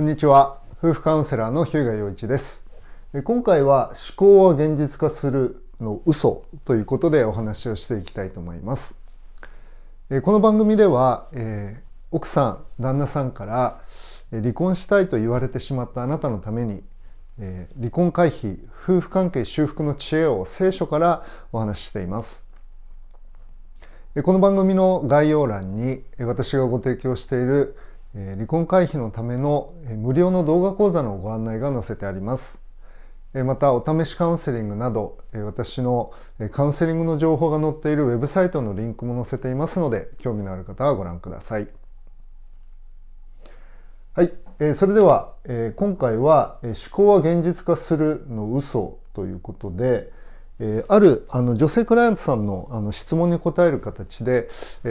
こんにちは。夫婦カウンセラーの日向陽一です。今回は思考は現実化するの嘘ということでお話をしていきたいと思います。この番組では、えー、奥さん旦那さんから離婚したいと言われてしまったあなたのために、えー、離婚回避夫婦関係修復の知恵を聖書からお話ししています。この番組の概要欄に私がご提供している離婚回避のための無料の動画講座のご案内が載せてあります。またお試しカウンセリングなど私のカウンセリングの情報が載っているウェブサイトのリンクも載せていますので興味のある方はご覧ください。はい、それでは今回は思考は現実化するの嘘ということであるあの女性クライアントさんのあの質問に答える形で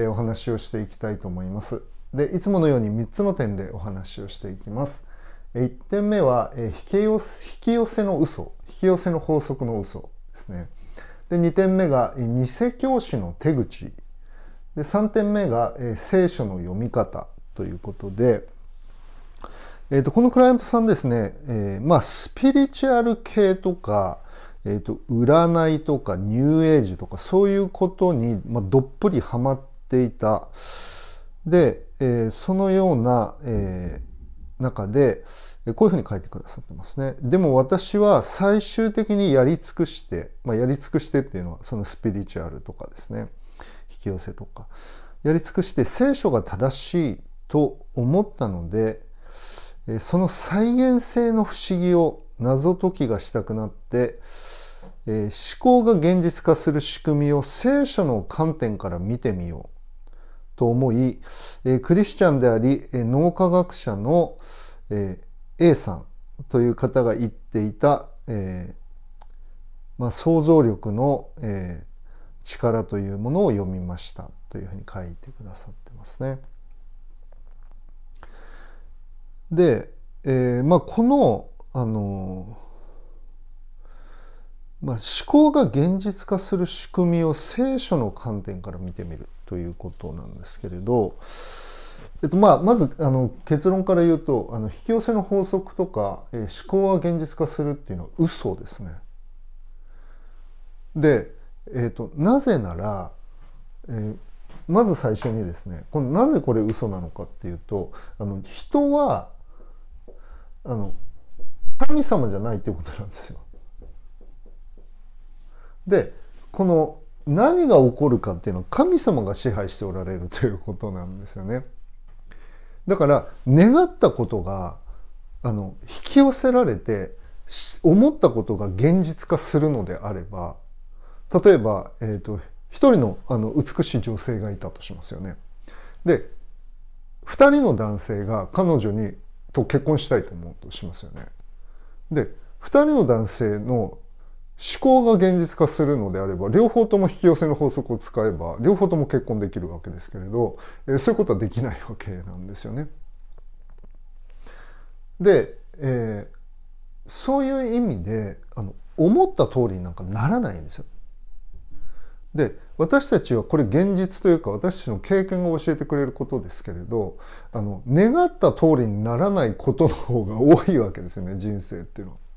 お話をしていきたいと思います。でいつものように3つの点でお話をしていきます。1点目は引き寄せ引き寄せの嘘引き寄せの法則の嘘ですね。で2点目が偽教師の手口で3点目が聖書の読み方ということで、えー、とこのクライアントさんですね、えー、まあスピリチュアル系とか、えー、と占いとかニューエイジとかそういうことに、まあ、どっぷりハマっていた。で、え、そのような、え、中でこういうふうに書いてくださってますね。でも私は最終的にやり尽くして、まあ、やり尽くしてっていうのはそのスピリチュアルとかですね。引き寄せとか。やり尽くして聖書が正しいと思ったのでその再現性の不思議を謎解きがしたくなって、思考が現実化する仕組みを聖書の観点から見てみよう。と思い、えクリスチャンであり、え脳科学者の、え A さんという方が言っていた、えまあ、想像力の、え力というものを読みましたというふうに書いてくださってますね。で、えー、まあこのあのまあ、思考が現実化する仕組みを聖書の観点から見てみるということなんですけれど、えっとまあ、まずあの結論から言うとあの引き寄せの法則とか、えー、思考は現実化するっていうのは嘘ですね。で、えーと、なぜなら、えー、まず最初にですねこのなぜこれ嘘なのかっていうとあの人はあの神様じゃないっていうことなんですよ。でこの何が起こるかっていうのは神様が支配しておられるということなんですよね。だから願ったことがあの引き寄せられて思ったことが現実化するのであれば例えば、えーと、一人のあの美しい女性がいたとしますよね。で二人の男性が彼女にと結婚したいと思うとしますよね。で二人の男性の思考が現実化するのであれば両方とも引き寄せの法則を使えば両方とも結婚できるわけですけれど、えー、そういうことはできないわけなんですよね。で、えー、そういう意味であの思った通りになんかならないんですよ。で私たちはこれ現実というか私たちの経験が教えてくれることですけれどあの願った通りにならないことの方が多いわけですよね人生っていうのは。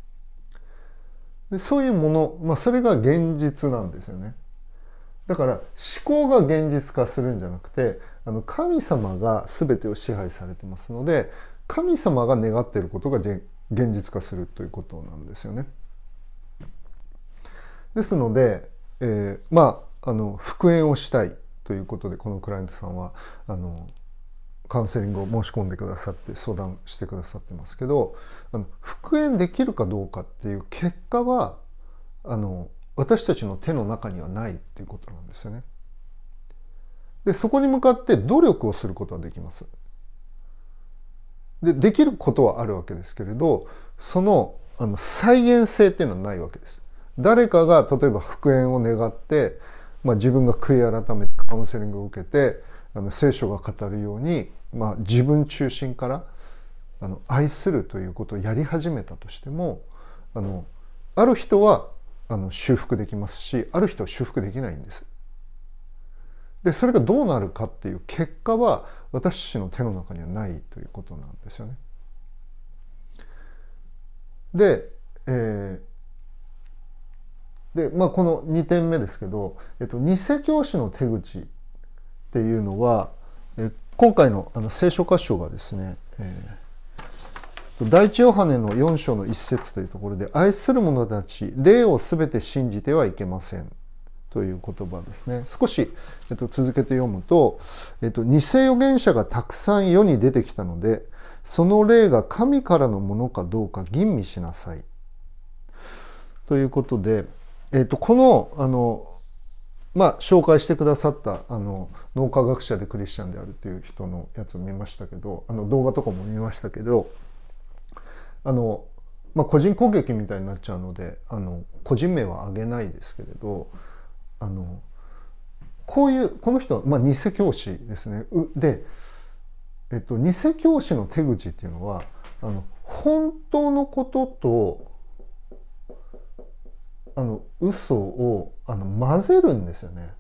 でそういうもの、まあ、それが現実なんですよね。だから思考が現実化するんじゃなくてあの神様が全てを支配されてますので神様が願っていることが現実化するということなんですよね。ですので、えー、まああの復縁をしたいということでこのクライアントさんはあのカウンセリングを申し込んでくださって相談してくださってますけどあの復縁できるかどうかっていう結果はあの私たちの手の中にはないっていうことなんですよね。でそこに向かって努力をすることはできます。でできることはあるわけですけれどそのあの再現性っていうのはないわけです。誰かが例えば復縁を願って、まあ、自分が悔い改めてカウンセリングを受けてあの聖書が語るようにまあ、自分中心からあの愛するということをやり始めたとしてもあのある人はあの修復できますしある人は修復できないんです。でそれがどうなるかっていう結果は私たちの手の中にはないということなんですよね。で、えー、でまあ、この2点目ですけど、えっと、偽教師の手口っていうのは、え今回のあの聖書箇所がですね、えー、第一ヨハネの4章の一節というところで「愛する者たち霊をすべて信じてはいけません」という言葉ですね。少し、えっと、続けて読むと、えっと「偽預言者がたくさん世に出てきたのでその霊が神からのものかどうか吟味しなさい」ということで、えっと、このあのまあ紹介してくださったあの脳科学者でクリスチャンであるっていう人のやつを見ましたけどあの動画とかも見ましたけどあの、まあ、個人攻撃みたいになっちゃうのであの個人名は挙げないですけれどあのこういうこの人は、まあ、偽教師ですね。で、えっと、偽教師の手口っていうのはあの本当のこととあの嘘をあの混ぜるんですよね。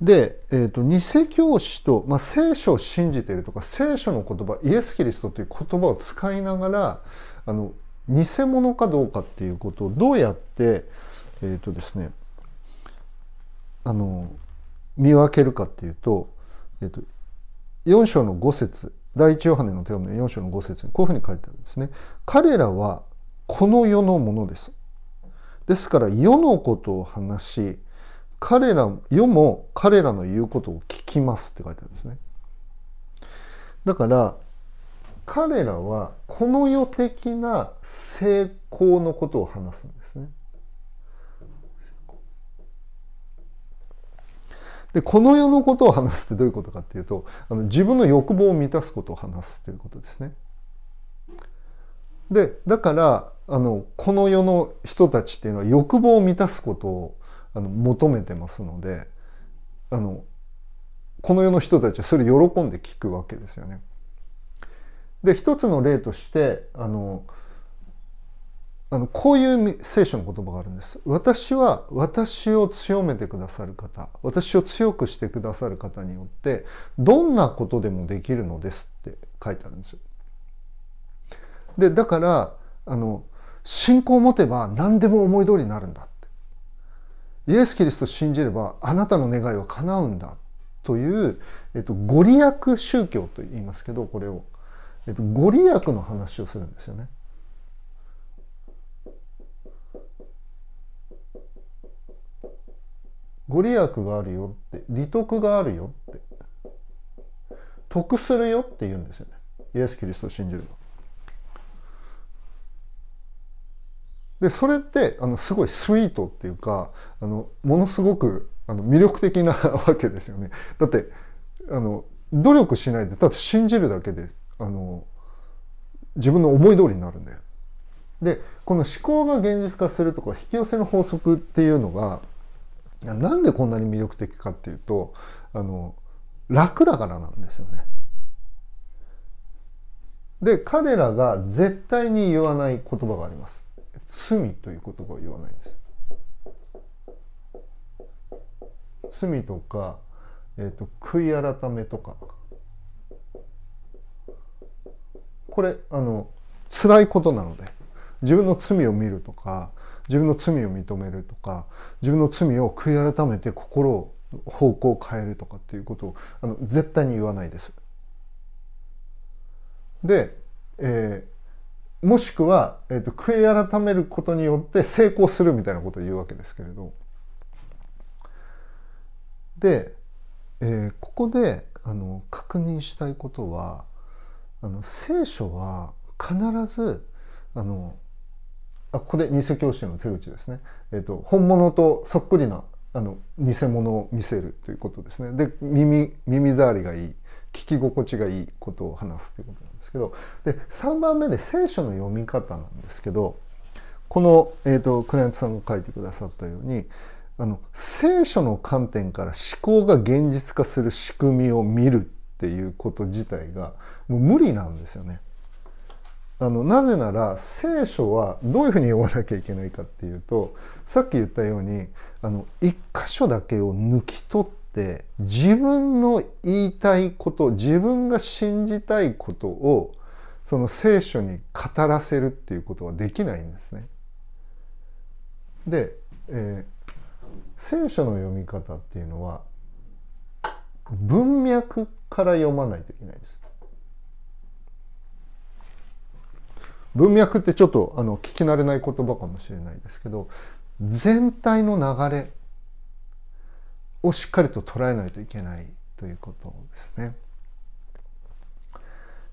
で、えーと、偽教師と、まあ、聖書を信じているとか聖書の言葉イエス・キリストという言葉を使いながらあの偽物かどうかっていうことをどうやって、えーとですね、あの見分けるかっていうと,、えーと、と4章の5節第一ヨハネの手紙の4章の5節にこういうふうに書いてあるんですね。彼らはこの世のものです。ですから世のことを話し彼ら世も彼らの言うことを聞きますって書いてあるんですね。だから彼らはこの世的な成功のことを話すんですね。でこの世のことを話すってどういうことかっていうとあの自分の欲望を満たすことを話すということですね。でだからあのこの世の人たちっていうのは欲望を満たすことをあの求めてますのであのこの世の人たちはそれを喜んで聞くわけですよね。で一つの例としてあのあのこういう聖書の言葉があるんです。私は私を強めてくださる方私を強くしてくださる方によってどんなことでもできるのですって書いてあるんですよ。でだからあの信仰を持てば何でも思い通りになるんだってイエス・キリストを信じればあなたの願いは叶うんだという、えっと、ご利益宗教と言いますけどこれを、えっと、ご利益の話をするんですよね。ご利益があるよって利得があるよって得するよって言うんですよねイエス・キリストを信じると。でそれってあのすごいスイートっていうかあのものすごくあの魅力的なわけですよね。だってあの努力しないでただ信じるだけであの自分の思い通りになるんだよ。でこの思考が現実化するとか引き寄せの法則っていうのがなんでこんなに魅力的かっていうとあの楽だからなんですよね。で彼らが絶対に言わない言葉があります。罪という言葉を言わないんです。罪とか、えーと、悔い改めとかこれあの辛いことなので自分の罪を見るとか自分の罪を認めるとか自分の罪を悔い改めて心を方向を変えるとかっていうことをあの絶対に言わないです。で、えー、もしくは、えーと、悔い改めることによって成功するみたいなことを言うわけですけれどで、えー、ここであの確認したいことはあの聖書は必ずあのあここで偽教師の手口ですね、えーと、本物とそっくりなあの偽物を見せるということですね。で耳耳障りがいい聞き心地がいいことを話すということなんですけど。で3番目で聖書の読み方なんですけどこの、えーと、クライアントさんが書いてくださったようにあの聖書の観点から思考が現実化する仕組みを見るっていうこと自体がもう無理なんですよね。あのなぜなら聖書はどういうふうに読まなきゃいけないかっていうとさっき言ったようにあの一箇所だけを抜き取って自分の言いたいこと自分が信じたいことをその聖書に語らせるっていうことはできないんですね。で、えー、聖書の読み方っていうのは文脈から読まないといけないです。文脈ってちょっとあの聞き慣れない言葉かもしれないですけど全体の流れをしっかりと捉えないといけないということですね。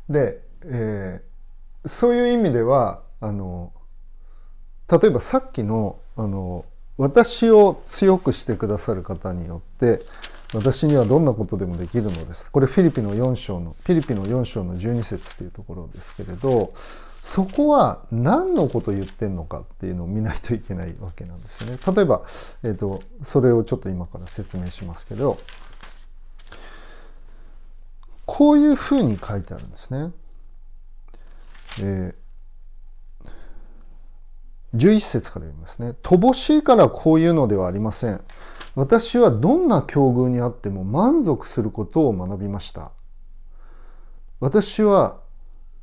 で、えー、そういう意味ではあの例えばさっきのあの私を強くしてくださる方によって私にはどんなことでもできるのです。これフィリピの4章の、フィリピの4章の12節っていうところですけれど、そこは何のこと言ってんのかっていうのを見ないといけないわけなんですよね。例えば、えっ、ー、と、それをちょっと今から説明しますけど、こういうふうに書いてあるんですね。えー、11節から読みますね。乏しいからこういうのではありません。私はどんな境遇にあっても満足することを学びました。私は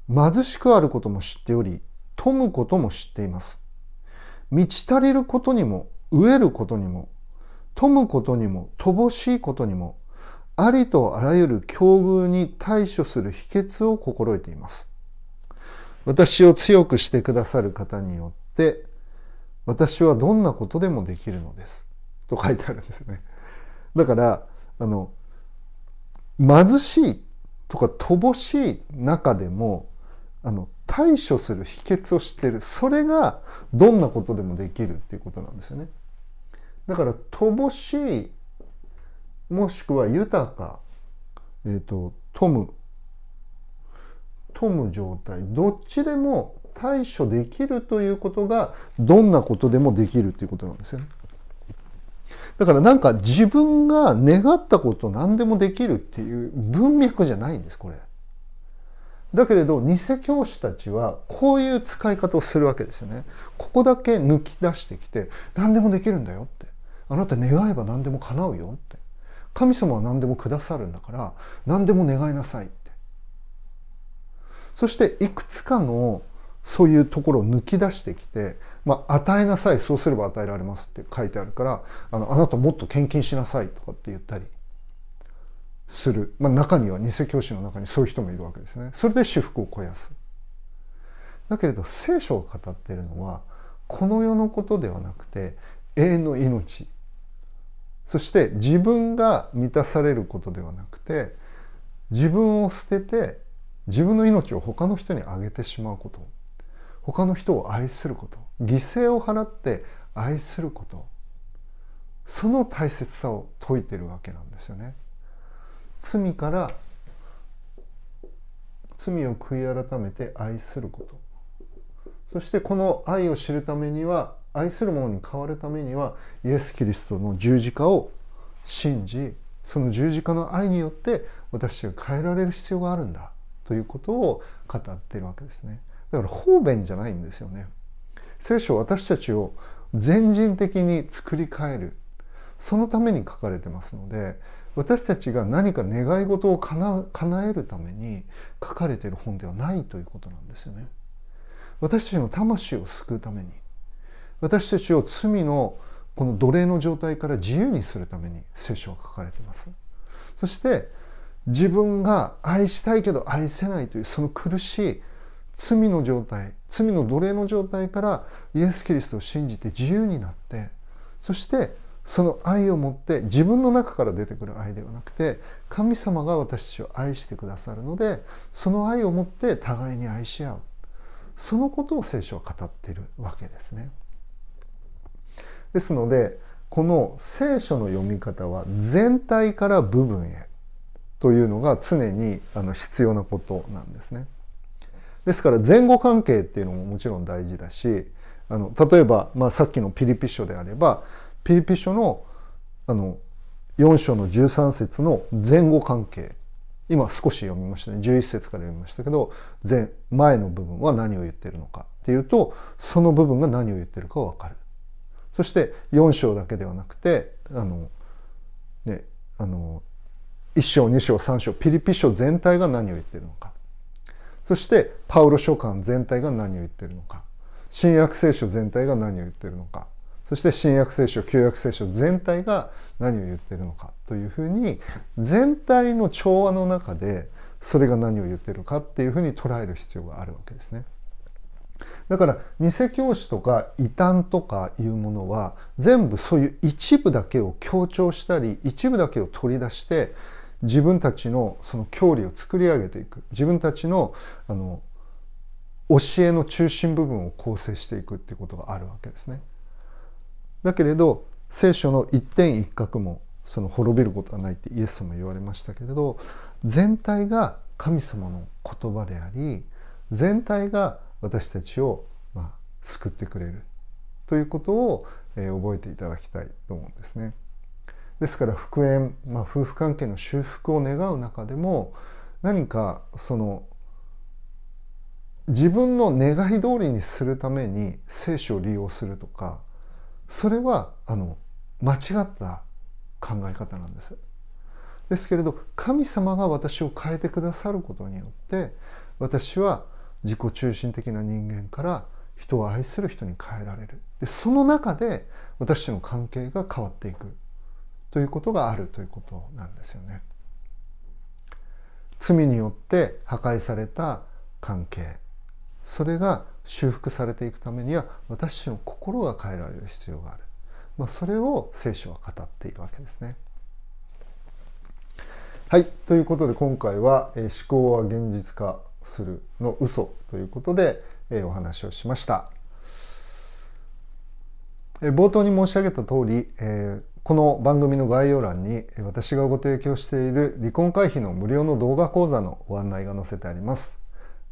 貧しくあることも知っており、富むことも知っています。満ち足りることにも、飢えることにも、富むことにも、乏しいことにも、ありとあらゆる境遇に対処する秘訣を心得ています。私を強くしてくださる方によって、私はどんなことでもできるのです。と書いてあるんですよね。だから、あの、貧しいとか乏しい中でもあの対処する秘訣を知ってるそれがどんなことでもできるっていうことなんですよね。だから乏しいもしくは豊か、えーと、富む富む状態どっちでも対処できるということがどんなことでもできるということなんですよね。だからなんか自分が願ったこと何でもできるっていう文脈じゃないんですこれ。だけれど偽教師たちはこういう使い方をするわけですよね。ここだけ抜き出してきて何でもできるんだよって。あなた願えば何でも叶うよって。神様は何でもくださるんだから何でも願いなさいって。そしていくつかのそういうところを抜き出してきて、まあ、与えなさいそうすれば与えられますって書いてあるからあのあなたもっと献金しなさいとかって言ったりする、まあ、中には偽教師の中にそういう人もいるわけですね。それで私服を肥やす。だけれど聖書を語っているのはこの世のことではなくて永遠の命。そして自分が満たされることではなくて自分を捨てて自分の命を他の人にあげてしまうこと。他の人を愛すること。犠牲を払って愛すること。その大切さを説いてるわけなんですよね。罪から罪を悔い改めて愛すること。そしてこの愛を知るためには愛する者に変わるためにはイエス・キリストの十字架を信じその十字架の愛によって私が変えられる必要があるんだということを語っているわけですね。だから方便じゃないんですよね。聖書は私たちを全人的に作り変える。そのために書かれてますので私たちが何か願い事を叶えるために書かれている本ではないということなんですよね。私たちの魂を救うために私たちを罪のこの奴隷の状態から自由にするために聖書は書かれています。そして自分が愛したいけど愛せないというその苦しい罪の状態罪の奴隷の状態からイエス・キリストを信じて自由になってそしてその愛を持って自分の中から出てくる愛ではなくて神様が私たちを愛してくださるのでその愛を持って互いに愛し合うそのことを聖書は語っているわけですね。ですのでこの聖書の読み方は全体から部分へというのが常にあの必要なことなんですね。ですから前後関係っていうのももちろん大事だしあの例えば、まあ、さっきのピリピ書であればピリピ書のあの4章の13節の前後関係。今少し読みましたね。11節から読みましたけど前前の部分は何を言ってるのかっていうとその部分が何を言ってるか分かる。そして4章だけではなくてあの、ね、あの1章2章3章ピリピ書全体が何を言ってるのか。そしてパウロ書簡全体が何を言ってるのか。新約聖書全体が何を言ってるのか。そして新約聖書旧約聖書全体が何を言ってるのかというふうに全体の調和の中でそれが何を言ってるかっていうふうに捉える必要があるわけですね。だから偽教師とか異端とかいうものは全部そういう一部だけを強調したり一部だけを取り出して自分たちのその教理を作り上げていく自分たちのあの教えの中心部分を構成していくっていうことがあるわけですね。だけれど聖書の一点一角もその滅びることはないってイエス様言われましたけれど全体が神様の言葉であり全体が私たちをまあ救ってくれるということを、え、覚えていただきたいと思うんですね。ですから復縁、まあ、夫婦関係の修復を願う中でも何かその自分の願い通りにするために聖書を利用するとかそれはあの間違った考え方なんです。ですけれど神様が私を変えてくださることによって私は自己中心的な人間から人を愛する人に変えられるでその中で私の関係が変わっていくということがあるということなんですよね。罪によって破壊された関係それが修復されていくためには私の心が変えられる必要がある、まあ、それを聖書は語っているわけですね。はいということで今回は「思考は現実化するの嘘ということで、えお話をしました。冒頭に申し上げた通り、えこの番組の概要欄に私がご提供している離婚回避の無料の動画講座のご案内が載せてあります。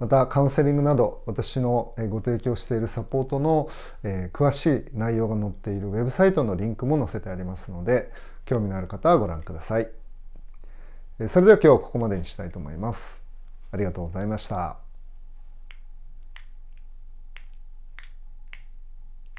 またカウンセリングなど私のご提供しているサポートの詳しい内容が載っているウェブサイトのリンクも載せてありますので興味のある方はご覧ください。それでは今日はここまでにしたいと思います。ありがとうございました。